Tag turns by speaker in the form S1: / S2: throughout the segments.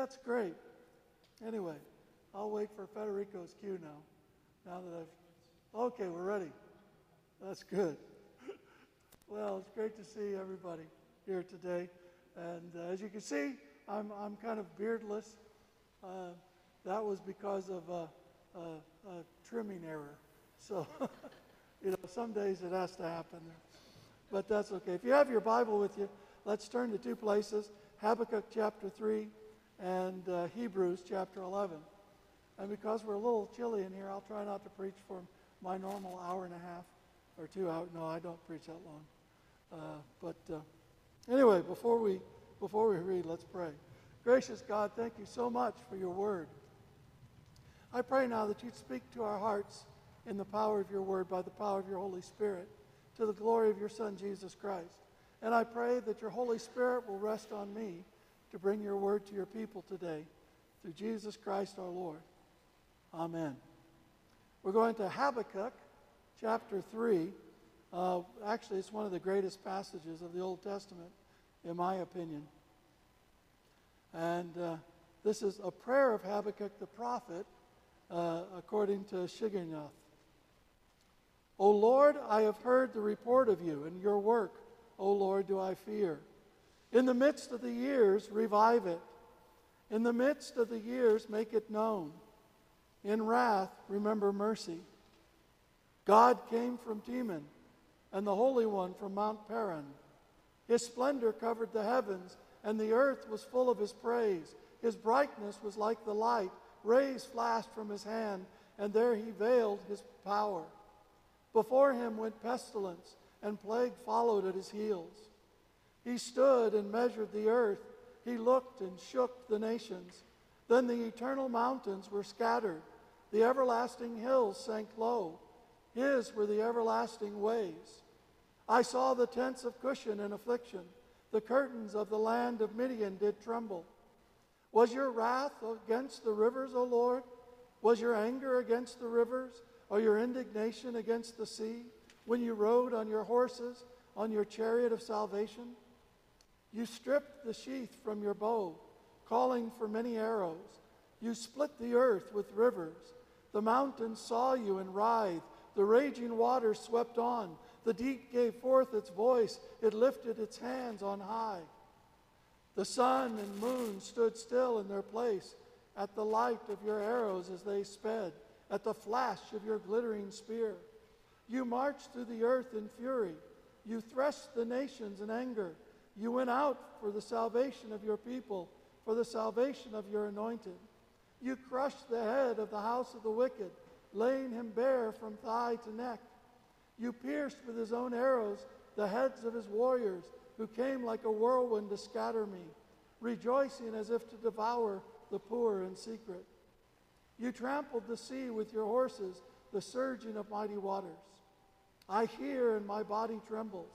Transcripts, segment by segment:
S1: That's great. Anyway, I'll wait for Federico's cue now. Now that I've. Okay, we're ready. That's good. Well, it's great to see everybody here today. And uh, as you can see, I'm, I'm kind of beardless. Uh, that was because of a, a, a trimming error. So, you know, some days it has to happen. But that's okay. If you have your Bible with you, let's turn to two places Habakkuk chapter 3 and uh, Hebrews chapter 11. And because we're a little chilly in here, I'll try not to preach for my normal hour and a half or two hours. No, I don't preach that long. Uh, but uh, anyway, before we, before we read, let's pray. Gracious God, thank you so much for your word. I pray now that you'd speak to our hearts in the power of your word by the power of your Holy Spirit to the glory of your Son, Jesus Christ. And I pray that your Holy Spirit will rest on me to bring your word to your people today through Jesus Christ our Lord. Amen. We're going to Habakkuk chapter 3. Uh, actually, it's one of the greatest passages of the Old Testament, in my opinion. And uh, this is a prayer of Habakkuk the prophet, uh, according to Shigionoth. O Lord, I have heard the report of you, and your work, O Lord, do I fear. In the midst of the years, revive it. In the midst of the years, make it known. In wrath, remember mercy. God came from Teman and the Holy One from Mount Paran. His splendor covered the heavens, and the earth was full of his praise. His brightness was like the light. Rays flashed from his hand, and there he veiled his power. Before him went pestilence, and plague followed at his heels. He stood and measured the earth. He looked and shook the nations. Then the eternal mountains were scattered. The everlasting hills sank low. His were the everlasting ways. I saw the tents of Cushan in affliction. The curtains of the land of Midian did tremble. Was your wrath against the rivers, O Lord? Was your anger against the rivers, or your indignation against the sea, when you rode on your horses, on your chariot of salvation? You stripped the sheath from your bow, calling for many arrows. You split the earth with rivers. The mountains saw you and writhed. The raging waters swept on. The deep gave forth its voice. It lifted its hands on high. The sun and moon stood still in their place at the light of your arrows as they sped, at the flash of your glittering spear. You marched through the earth in fury. You threshed the nations in anger. You went out for the salvation of your people, for the salvation of your anointed. You crushed the head of the house of the wicked, laying him bare from thigh to neck. You pierced with his own arrows the heads of his warriors, who came like a whirlwind to scatter me, rejoicing as if to devour the poor in secret. You trampled the sea with your horses, the surging of mighty waters. I hear and my body trembles.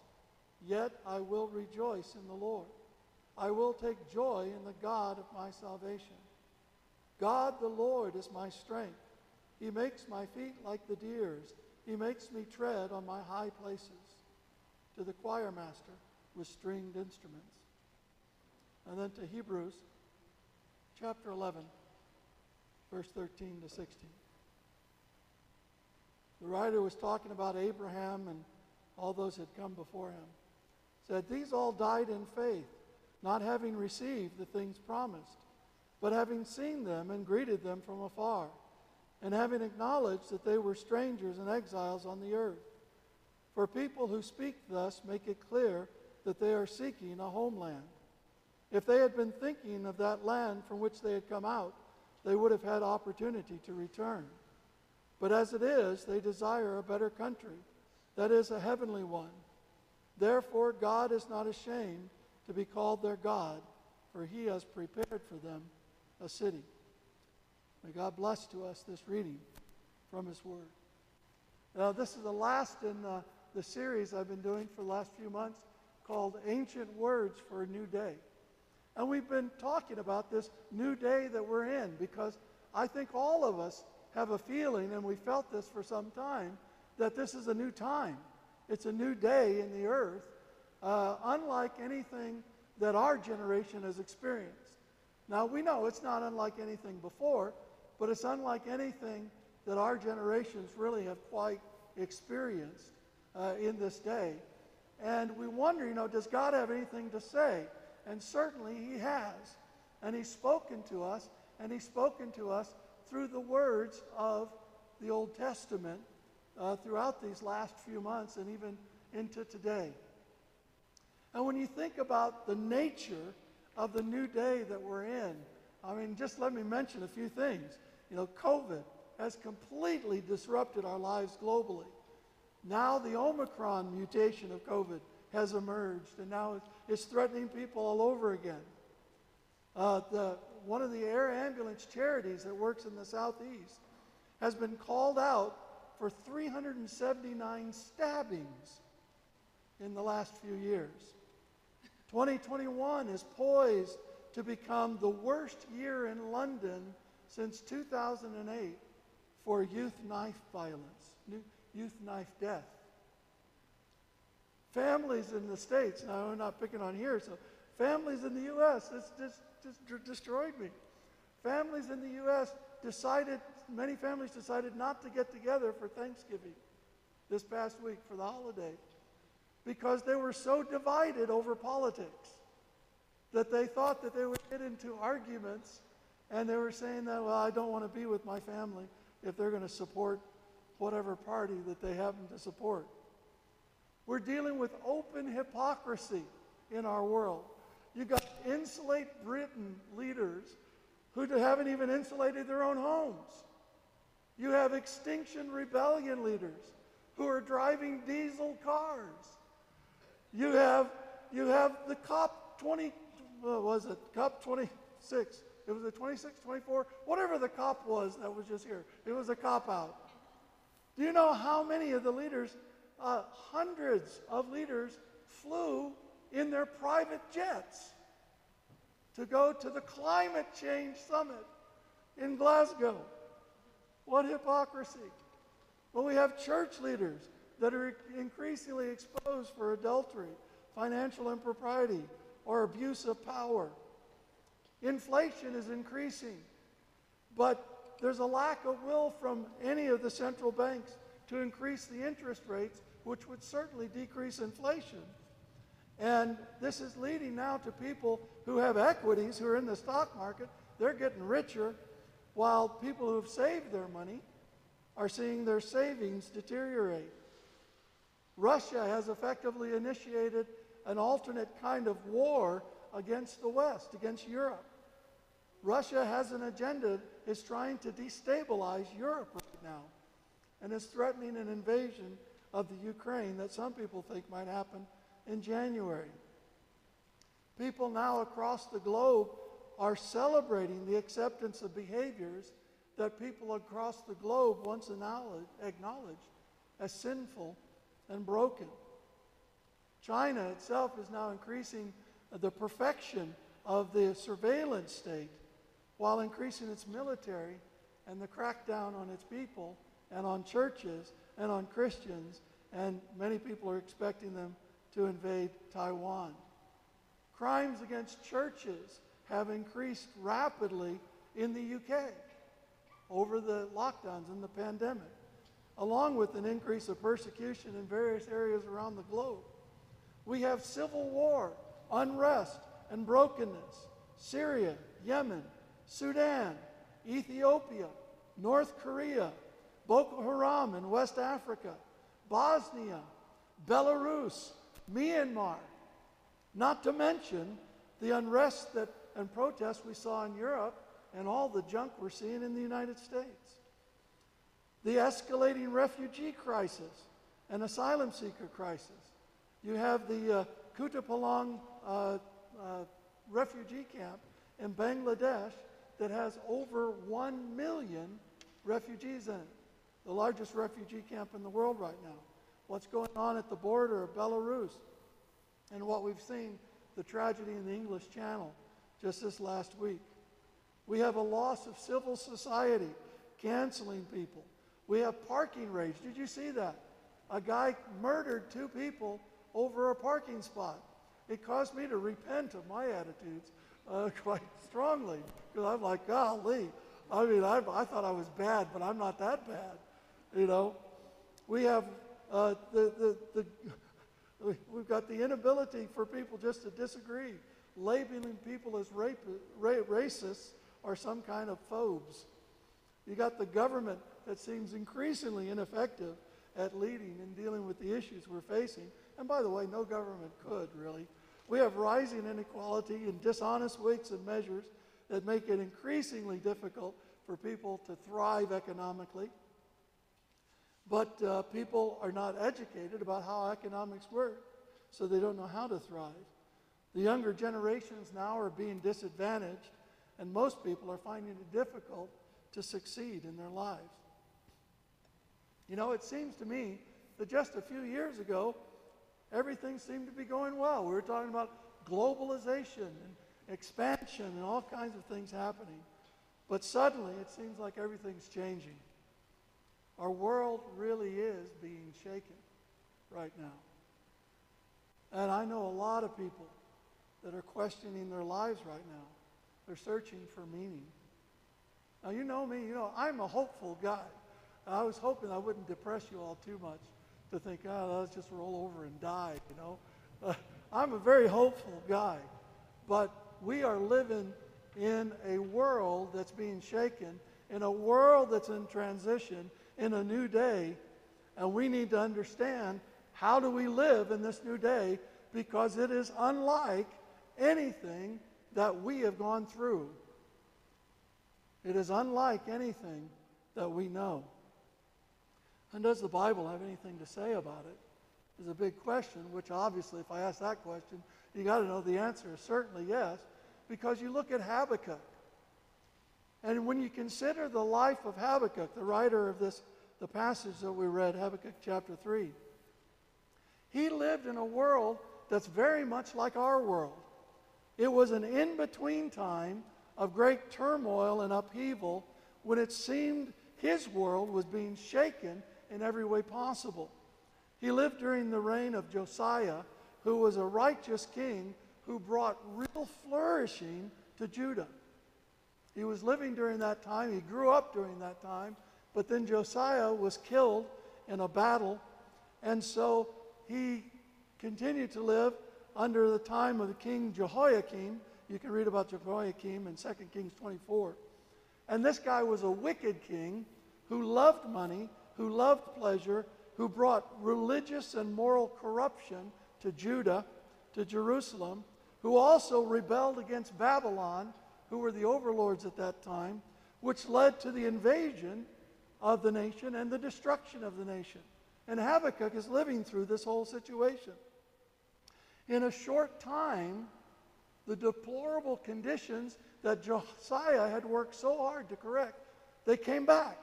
S1: yet I will rejoice in the Lord. I will take joy in the God of my salvation. God the Lord is my strength. He makes my feet like the deer's. He makes me tread on my high places. To the choir master with stringed instruments. And then to Hebrews chapter 11, verse 13 to 16. The writer was talking about Abraham and all those that had come before him. Said, These all died in faith, not having received the things promised, but having seen them and greeted them from afar and having acknowledged that they were strangers and exiles on the earth. For people who speak thus make it clear that they are seeking a homeland. If they had been thinking of that land from which they had come out, they would have had opportunity to return. But as it is, they desire a better country, that is, a heavenly one. Therefore, God is not ashamed to be called their God, for he has prepared for them a city. May God bless to us this reading from His Word. Now, this is the last in uh, the series I've been doing for the last few months called Ancient Words for a New Day. And we've been talking about this new day that we're in because I think all of us have a feeling, and we felt this for some time, that this is a new time. It's a new day in the earth, uh, unlike anything that our generation has experienced. Now, we know it's not unlike anything before, but it's unlike anything that our generations really have quite experienced uh, in this day. And we wonder, you know, does God have anything to say? And certainly He has. And He's spoken to us, and He's spoken to us through the words of the Old Testament uh, throughout these last few months and even into today. And when you think about the nature of the new day that we're in, I mean, just let me mention a few things. You know, COVID has completely disrupted our lives globally. Now the Omicron mutation of COVID has emerged, and now it's, threatening people all over again. Uh, the, one of the air ambulance charities that works in the southeast has been called out for 379 stabbings in the last few years. 2021 is poised to become the worst year in London since 2008 for youth knife violence, youth knife death. Families in the States, now I'm not picking on here, so families in the U.S., this just, just destroyed me. Families in the U.S. decided, many families decided not to get together for Thanksgiving this past week for the holiday because they were so divided over politics that they thought that they would get into arguments and they were saying that, well, I don't want to be with my family if they're going to support whatever party that they happen to support. We're dealing with open hypocrisy in our world. You've got insulate Britain leaders who haven't even insulated their own homes. Have Extinction Rebellion leaders who are driving diesel cars. You have, you have the COP 20, what was it? COP 26. It was a 26, 24, whatever the COP was that was just here. It was a cop out. Do you know how many of the leaders, uh, hundreds of leaders, flew in their private jets to go to the climate change summit in Glasgow? What hypocrisy. Well, we have church leaders that are increasingly exposed for adultery, financial impropriety, or abuse of power. Inflation is increasing, but there's a lack of will from any of the central banks to increase the interest rates, which would certainly decrease inflation. And this is leading now to people who have equities, who are in the stock market, they're getting richer, while people who have saved their money are seeing their savings deteriorate. Russia has effectively initiated an alternate kind of war against the West, against Europe. Russia has an agenda, is trying to destabilize Europe right now, and is threatening an invasion of the Ukraine that some people think might happen in January. People now across the globe are celebrating the acceptance of behaviors that people across the globe once acknowledged as sinful and broken. China itself is now increasing the perfection of the surveillance state while increasing its military and the crackdown on its people and on churches and on Christians, and many people are expecting them to invade Taiwan. Crimes against churches have increased rapidly in the UK over the lockdowns and the pandemic, along with an increase of persecution in various areas around the globe. We have civil war, unrest, and brokenness. Syria, Yemen, Sudan, Ethiopia, North Korea, Boko Haram in West Africa, Bosnia, Belarus, Myanmar, not to mention the unrest that, and protests we saw in Europe and all the junk we're seeing in the United States. The escalating refugee crisis and asylum seeker crisis. You have the uh, Kutupalong uh, uh, refugee camp in Bangladesh that has over 1 million refugees in it, the largest refugee camp in the world right now. What's going on at the border of Belarus, and what we've seen the tragedy in the English Channel just this last week. We have a loss of civil society, canceling people. We have parking rage. Did you see that? A guy murdered two people over a parking spot. It caused me to repent of my attitudes uh, quite strongly because I'm like, golly. I mean, I, I thought I was bad, but I'm not that bad. You know, we have uh, the, the, the We've got the inability for people just to disagree, labeling people as rape, ra racists or some kind of phobes. You got the government that seems increasingly ineffective at leading and dealing with the issues we're facing. And by the way, no government could really. We have rising inequality and dishonest weights and measures that make it increasingly difficult for people to thrive economically. But uh, people are not educated about how economics work, so they don't know how to thrive. The younger generations now are being disadvantaged, and most people are finding it difficult to succeed in their lives. You know, it seems to me that just a few years ago, everything seemed to be going well. We were talking about globalization and expansion and all kinds of things happening. But suddenly, it seems like everything's changing. Our world really is being shaken right now. And I know a lot of people that are questioning their lives right now. They're searching for meaning. Now, you know me, you know, I'm a hopeful guy. I was hoping I wouldn't depress you all too much to think, oh, let's just roll over and die, you know. Uh, I'm a very hopeful guy. But we are living in a world that's being shaken, in a world that's in transition, in a new day, and we need to understand how do we live in this new day because it is unlike anything that we have gone through. It is unlike anything that we know. And does the Bible have anything to say about it? Is a big question, which obviously, if I ask that question, you got to know the answer is certainly yes, because you look at Habakkuk. And when you consider the life of Habakkuk, the writer of this, the passage that we read, Habakkuk chapter 3, he lived in a world that's very much like our world. It was an in between time of great turmoil and upheaval when it seemed his world was being shaken in every way possible. He lived during the reign of Josiah, who was a righteous king who brought real flourishing to Judah. He was living during that time. He grew up during that time. But then Josiah was killed in a battle. And so he continued to live under the time of the king Jehoiakim. You can read about Jehoiakim in 2 Kings 24. And this guy was a wicked king who loved money, who loved pleasure, who brought religious and moral corruption to Judah, to Jerusalem, who also rebelled against Babylon who were the overlords at that time, which led to the invasion of the nation and the destruction of the nation. And Habakkuk is living through this whole situation. In a short time, the deplorable conditions that Josiah had worked so hard to correct, they came back.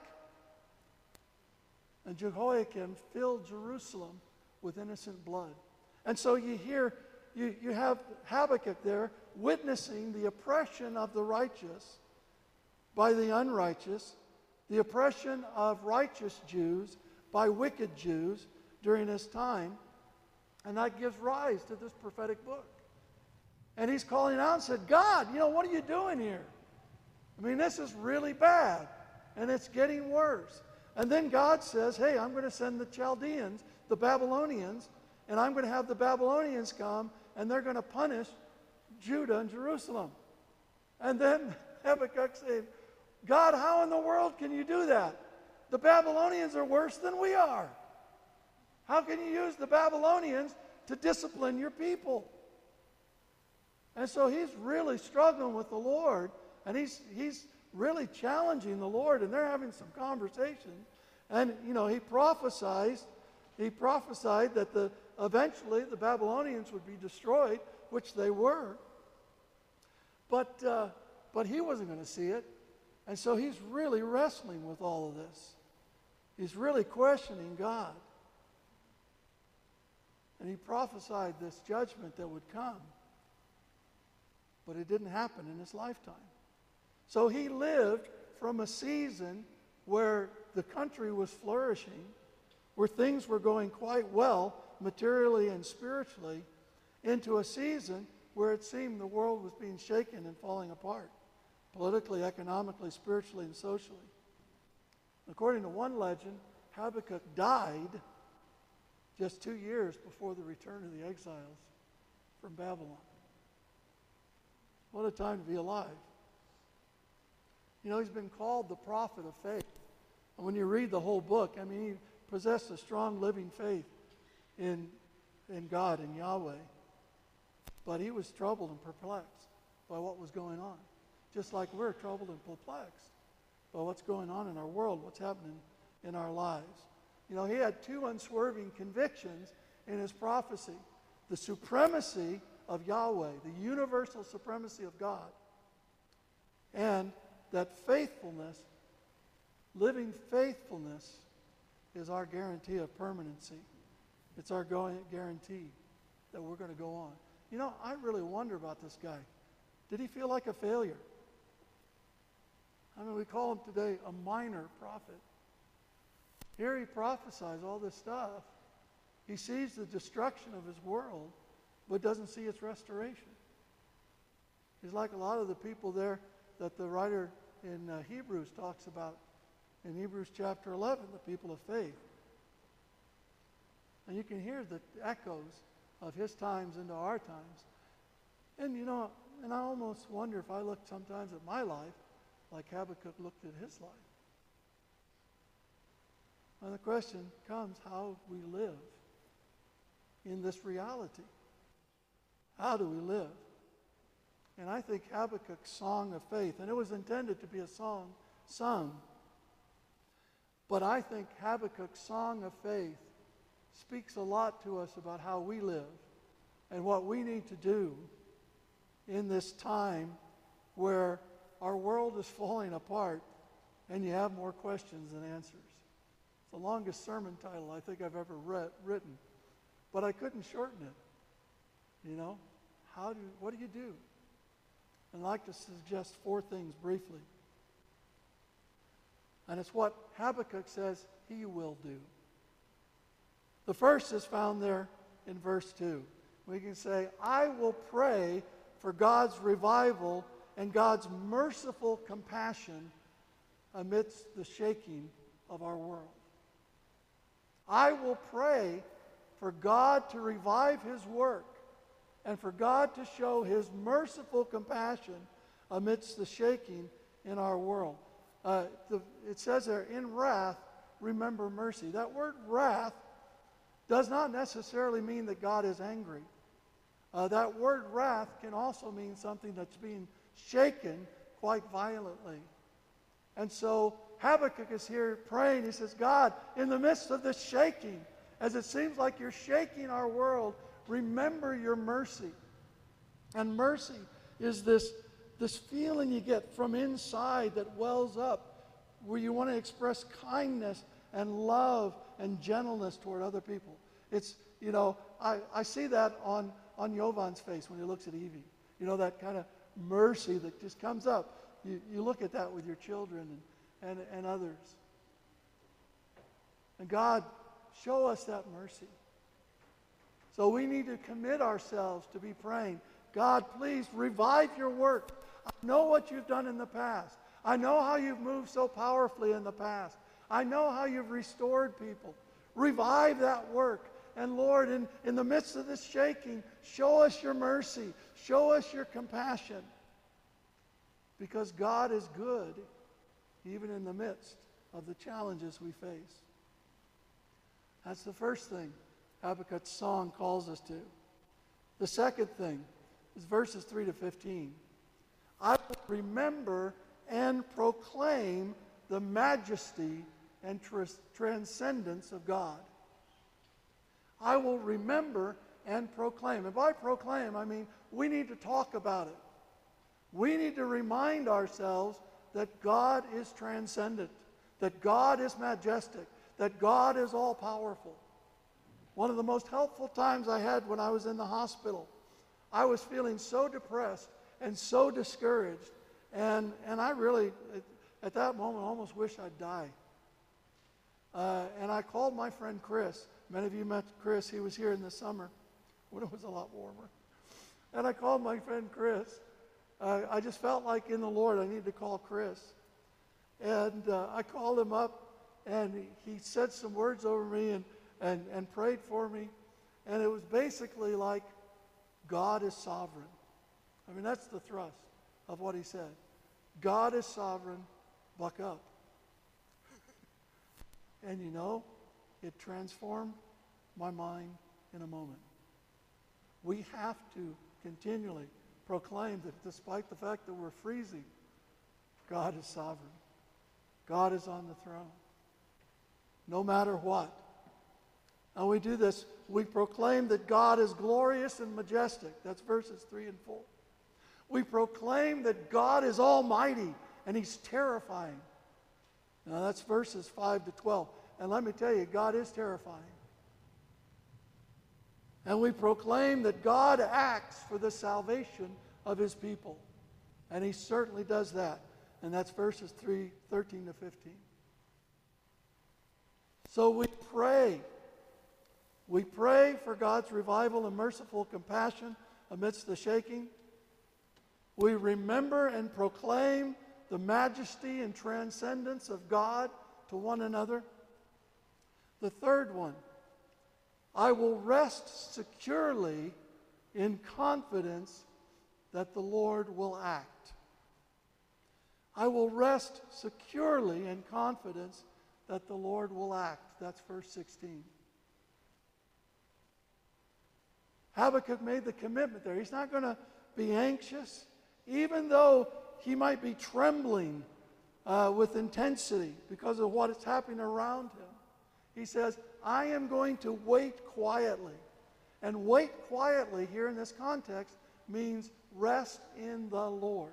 S1: And Jehoiakim filled Jerusalem with innocent blood. And so you hear, you, you have Habakkuk there witnessing the oppression of the righteous by the unrighteous, the oppression of righteous Jews by wicked Jews during his time. And that gives rise to this prophetic book. And he's calling out and said, God, you know, what are you doing here? I mean, this is really bad. And it's getting worse. And then God says, hey, I'm going to send the Chaldeans, the Babylonians, and I'm going to have the Babylonians come, and they're going to punish Judah and Jerusalem. And then Habakkuk said, God, how in the world can you do that? The Babylonians are worse than we are. How can you use the Babylonians to discipline your people? And so he's really struggling with the Lord, and he's, he's really challenging the Lord, and they're having some conversation. And, you know, he prophesied, he prophesied that the, eventually the Babylonians would be destroyed, which they were. But uh, but he wasn't going to see it. And so he's really wrestling with all of this. He's really questioning God. And he prophesied this judgment that would come. But it didn't happen in his lifetime. So he lived from a season where the country was flourishing, where things were going quite well materially and spiritually, into a season where it seemed the world was being shaken and falling apart politically, economically, spiritually, and socially. According to one legend, Habakkuk died just two years before the return of the exiles from Babylon. What a time to be alive. You know, he's been called the prophet of faith. And when you read the whole book, I mean, he possessed a strong living faith in, in God and Yahweh. But he was troubled and perplexed by what was going on. Just like we're troubled and perplexed by what's going on in our world, what's happening in our lives. You know, he had two unswerving convictions in his prophecy the supremacy of Yahweh, the universal supremacy of God, and that faithfulness, living faithfulness, is our guarantee of permanency. It's our guarantee that we're going to go on. You know, I really wonder about this guy. Did he feel like a failure? I mean, we call him today a minor prophet. Here he prophesies all this stuff. He sees the destruction of his world, but doesn't see its restoration. He's like a lot of the people there that the writer in uh, Hebrews talks about in Hebrews chapter 11, the people of faith. And you can hear the echoes of his times into our times. And you know, and I almost wonder if I look sometimes at my life like Habakkuk looked at his life. And the question comes how we live in this reality. How do we live? And I think Habakkuk's song of faith, and it was intended to be a song sung, but I think Habakkuk's song of faith speaks a lot to us about how we live and what we need to do in this time where our world is falling apart and you have more questions than answers. It's the longest sermon title I think I've ever read, written, but I couldn't shorten it. You know, how do what do you do? I'd like to suggest four things briefly. And it's what Habakkuk says he will do. The first is found there in verse 2. We can say, I will pray for God's revival and God's merciful compassion amidst the shaking of our world. I will pray for God to revive his work and for God to show his merciful compassion amidst the shaking in our world. Uh, the, it says there, in wrath, remember mercy. That word wrath does not necessarily mean that God is angry. Uh, that word wrath can also mean something that's being shaken quite violently. And so Habakkuk is here praying. He says, God, in the midst of this shaking, as it seems like you're shaking our world, remember your mercy. And mercy is this, this feeling you get from inside that wells up where you want to express kindness and love and gentleness toward other people. It's, you know, I, I see that on, on Jovan's face when he looks at Evie. You know, that kind of mercy that just comes up. You, you look at that with your children and, and, and others. And God, show us that mercy. So we need to commit ourselves to be praying. God, please revive your work. I know what you've done in the past. I know how you've moved so powerfully in the past. I know how you've restored people. Revive that work. And Lord, in, in the midst of this shaking, show us your mercy. Show us your compassion. Because God is good, even in the midst of the challenges we face. That's the first thing Habakkuk's song calls us to. The second thing is verses 3 to 15. I will remember and proclaim the majesty and transcendence of God. I will remember and proclaim. And by proclaim, I mean we need to talk about it. We need to remind ourselves that God is transcendent, that God is majestic, that God is all powerful. One of the most helpful times I had when I was in the hospital, I was feeling so depressed and so discouraged. And, and I really, at, at that moment, almost wish I'd die. Uh, and I called my friend Chris. Many of you met Chris. He was here in the summer when it was a lot warmer. And I called my friend Chris. Uh, I just felt like in the Lord I needed to call Chris. And uh, I called him up, and he, said some words over me and, and, and prayed for me. And it was basically like, God is sovereign. I mean, that's the thrust of what he said. God is sovereign, buck up. and you know, it transformed my mind in a moment. We have to continually proclaim that despite the fact that we're freezing, God is sovereign. God is on the throne. No matter what. And we do this, we proclaim that God is glorious and majestic. That's verses 3 and 4. We proclaim that God is almighty and he's terrifying. Now that's verses 5 to 12. And let me tell you, God is terrifying. And we proclaim that God acts for the salvation of his people. And he certainly does that. And that's verses 3, 13 to 15. So we pray. We pray for God's revival and merciful compassion amidst the shaking. We remember and proclaim the majesty and transcendence of God to one another. The third one, I will rest securely in confidence that the Lord will act. I will rest securely in confidence that the Lord will act. That's verse 16. Habakkuk made the commitment there. He's not going to be anxious, even though he might be trembling uh, with intensity because of what is happening around him. He says, I am going to wait quietly. And wait quietly here in this context means rest in the Lord.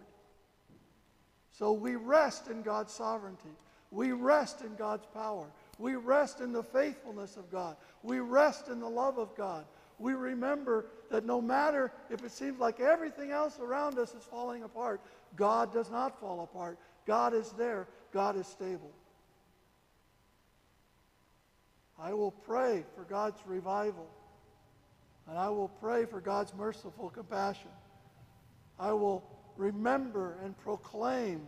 S1: So we rest in God's sovereignty. We rest in God's power. We rest in the faithfulness of God. We rest in the love of God. We remember that no matter if it seems like everything else around us is falling apart, God does not fall apart. God is there. God is stable. I will pray for God's revival. And I will pray for God's merciful compassion. I will remember and proclaim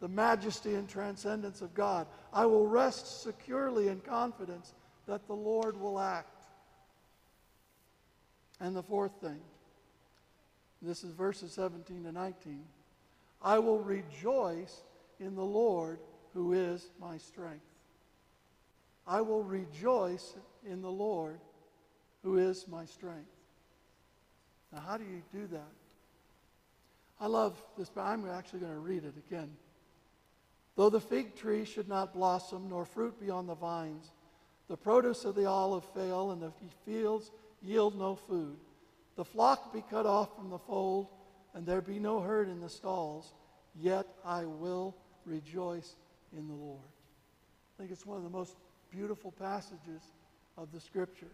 S1: the majesty and transcendence of God. I will rest securely in confidence that the Lord will act. And the fourth thing, this is verses 17 to 19. I will rejoice in the Lord who is my strength. I will rejoice in the Lord who is my strength. Now, how do you do that? I love this, but I'm actually going to read it again. Though the fig tree should not blossom, nor fruit be on the vines, the produce of the olive fail, and the fields yield no food, the flock be cut off from the fold, and there be no herd in the stalls, yet I will rejoice in the Lord. I think it's one of the most beautiful passages of the scripture.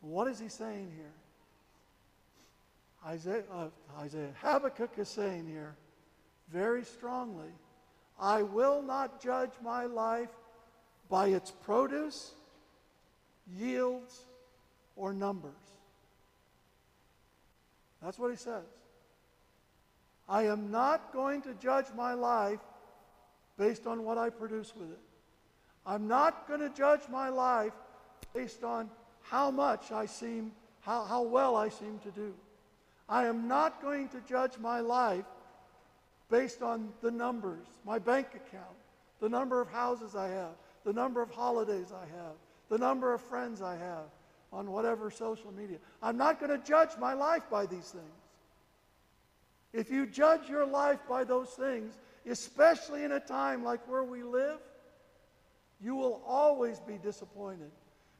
S1: What is he saying here? Isaiah, uh, Isaiah, Habakkuk is saying here very strongly, I will not judge my life by its produce, yields, or numbers. That's what he says. I am not going to judge my life based on what I produce with it. I'm not going to judge my life based on how much I seem, how, how well I seem to do. I am not going to judge my life based on the numbers, my bank account, the number of houses I have, the number of holidays I have, the number of friends I have on whatever social media. I'm not going to judge my life by these things. If you judge your life by those things, especially in a time like where we live, you will always be disappointed.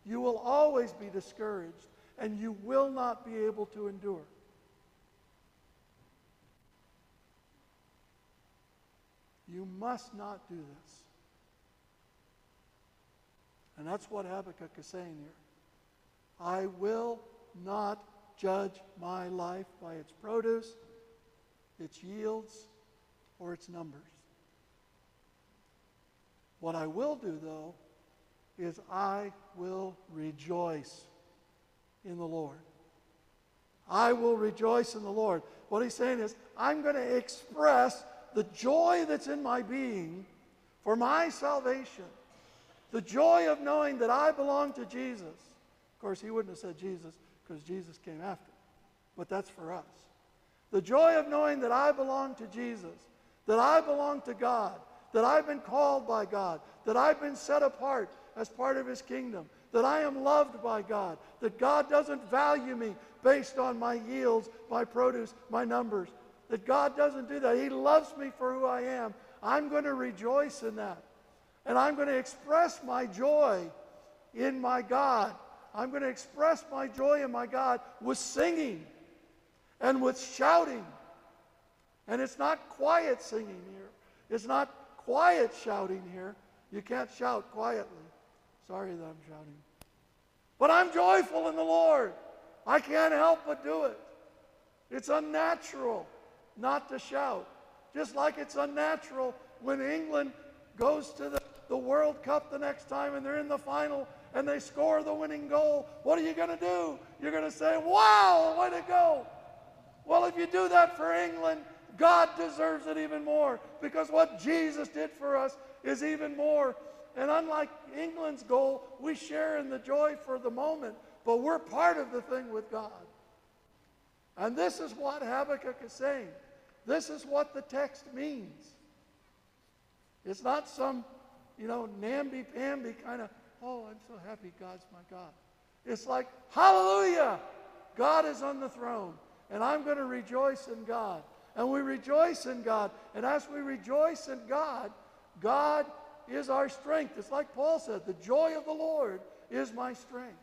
S1: You will always be discouraged, and you will not be able to endure. You must not do this. And that's what Habakkuk is saying here. I will not judge my life by its produce, its yields, or its numbers. What I will do, though, is I will rejoice in the Lord. I will rejoice in the Lord. What he's saying is, I'm going to express the joy that's in my being for my salvation. The joy of knowing that I belong to Jesus. Of course, he wouldn't have said Jesus because Jesus came after. But that's for us. The joy of knowing that I belong to Jesus, that I belong to God, that I've been called by God, that I've been set apart as part of his kingdom, that I am loved by God, that God doesn't value me based on my yields, my produce, my numbers, that God doesn't do that. He loves me for who I am. I'm going to rejoice in that. And I'm going to express my joy in my God. I'm going to express my joy in my God with singing and with shouting. And it's not quiet singing here. It's not quiet shouting here. You can't shout quietly. Sorry that I'm shouting. But I'm joyful in the Lord. I can't help but do it. It's unnatural not to shout. Just like it's unnatural when England goes to the, the World Cup the next time and they're in the final and they score the winning goal. What are you going to do? You're going to say, wow, way to go. Well, if you do that for England, God deserves it even more because what Jesus did for us is even more. And unlike England's goal, we share in the joy for the moment, but we're part of the thing with God. And this is what Habakkuk is saying. This is what the text means. It's not some, you know, namby-pamby kind of, oh, I'm so happy God's my God. It's like, hallelujah! God is on the throne, and I'm going to rejoice in God. And we rejoice in God. And as we rejoice in God, God is our strength. It's like Paul said, the joy of the Lord is my strength.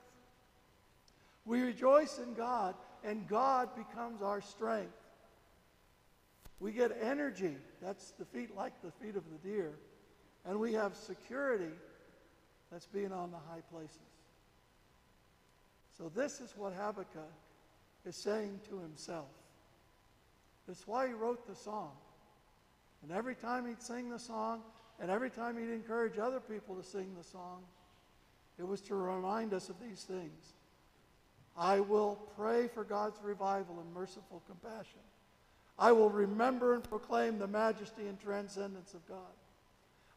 S1: We rejoice in God, and God becomes our strength. We get energy. That's the feet like the feet of the deer. And we have security. That's being on the high places. So this is what Habakkuk is saying to himself. That's why he wrote the song. And every time he'd sing the song, and every time he'd encourage other people to sing the song, it was to remind us of these things. I will pray for God's revival and merciful compassion. I will remember and proclaim the majesty and transcendence of God.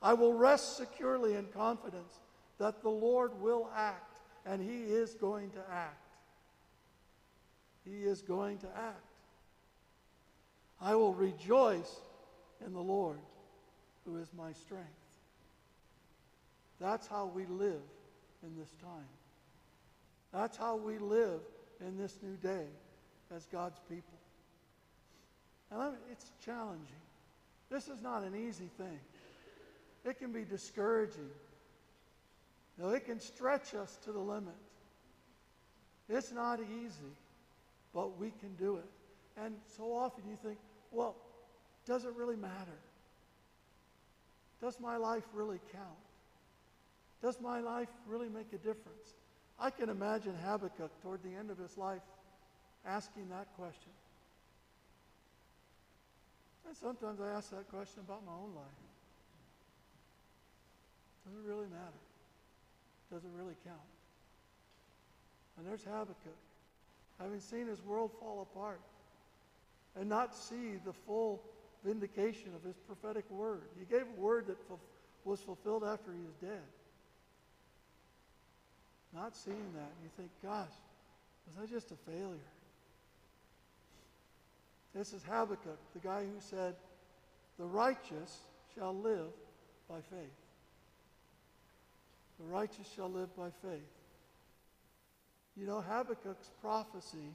S1: I will rest securely in confidence that the Lord will act, and He is going to act. He is going to act. I will rejoice in the Lord who is my strength. That's how we live in this time. That's how we live in this new day as God's people. And it's challenging. This is not an easy thing. It can be discouraging. You know, it can stretch us to the limit. It's not easy, but we can do it. And so often you think, well, does it really matter? Does my life really count? Does my life really make a difference? I can imagine Habakkuk toward the end of his life asking that question. And sometimes I ask that question about my own life. Does it really matter? Does it really count? And there's Habakkuk, having seen his world fall apart and not see the full vindication of his prophetic word. He gave a word that was fulfilled after he was dead. Not seeing that, you think, gosh, was I just a failure? This is Habakkuk, the guy who said, The righteous shall live by faith. The righteous shall live by faith. You know, Habakkuk's prophecy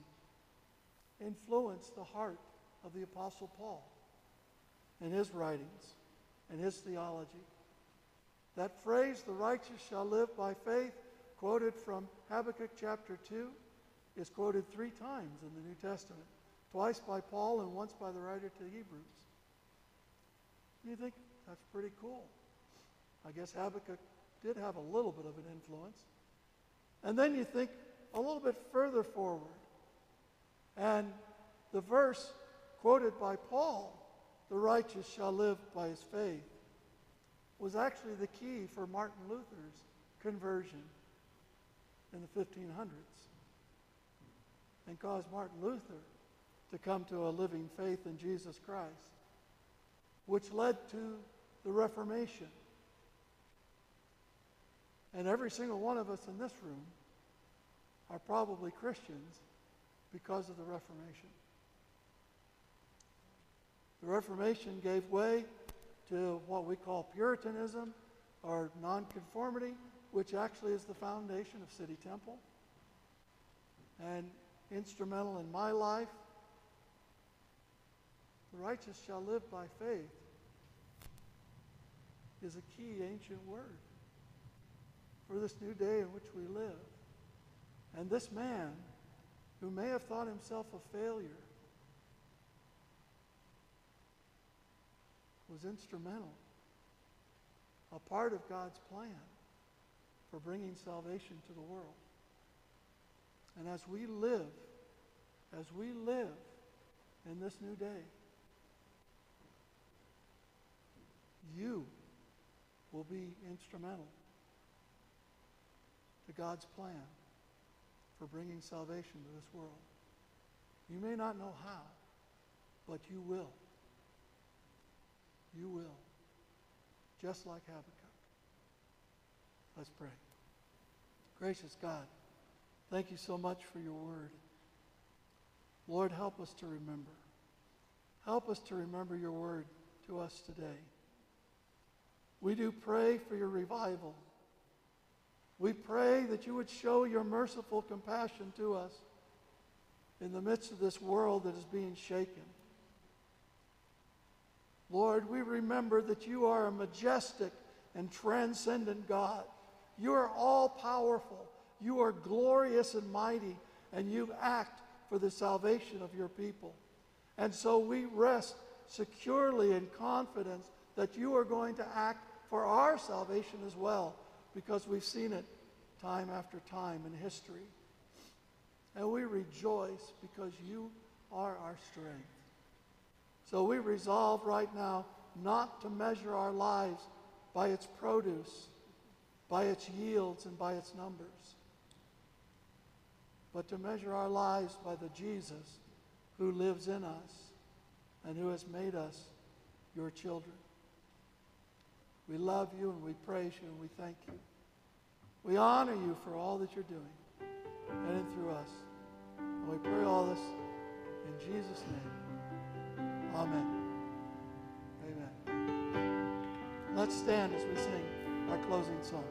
S1: influenced the heart of the Apostle Paul and his writings and his theology. That phrase, the righteous shall live by faith, quoted from Habakkuk chapter 2, is quoted three times in the New Testament twice by Paul and once by the writer to the Hebrews. You think, That's pretty cool. I guess Habakkuk did have a little bit of an influence. And then you think a little bit further forward. And the verse quoted by Paul, the righteous shall live by his faith, was actually the key for Martin Luther's conversion in the 1500s and caused Martin Luther to come to a living faith in Jesus Christ, which led to the Reformation. And every single one of us in this room are probably Christians because of the Reformation. The Reformation gave way to what we call Puritanism or nonconformity, which actually is the foundation of City Temple and instrumental in my life. The righteous shall live by faith is a key ancient word for this new day in which we live. And this man, who may have thought himself a failure, was instrumental, a part of God's plan for bringing salvation to the world. And as we live, as we live in this new day, you will be instrumental to God's plan for bringing salvation to this world. You may not know how, but you will. You will. Just like Habakkuk. Let's pray. Gracious God, thank you so much for your word. Lord, help us to remember. Help us to remember your word to us today. We do pray for your revival. We pray that you would show your merciful compassion to us in the midst of this world that is being shaken. Lord, we remember that you are a majestic and transcendent God. You are all powerful. You are glorious and mighty, and you act for the salvation of your people. And so we rest securely in confidence that you are going to act for our salvation as well, because we've seen it time after time in history. And we rejoice because you are our strength. So we resolve right now not to measure our lives by its produce, by its yields, and by its numbers, but to measure our lives by the Jesus who lives in us and who has made us your children. We love you and we praise you and we thank you. We honor you for all that you're doing in and through us. And we pray all this in Jesus' name. Amen. Amen. Let's stand as we sing our closing song.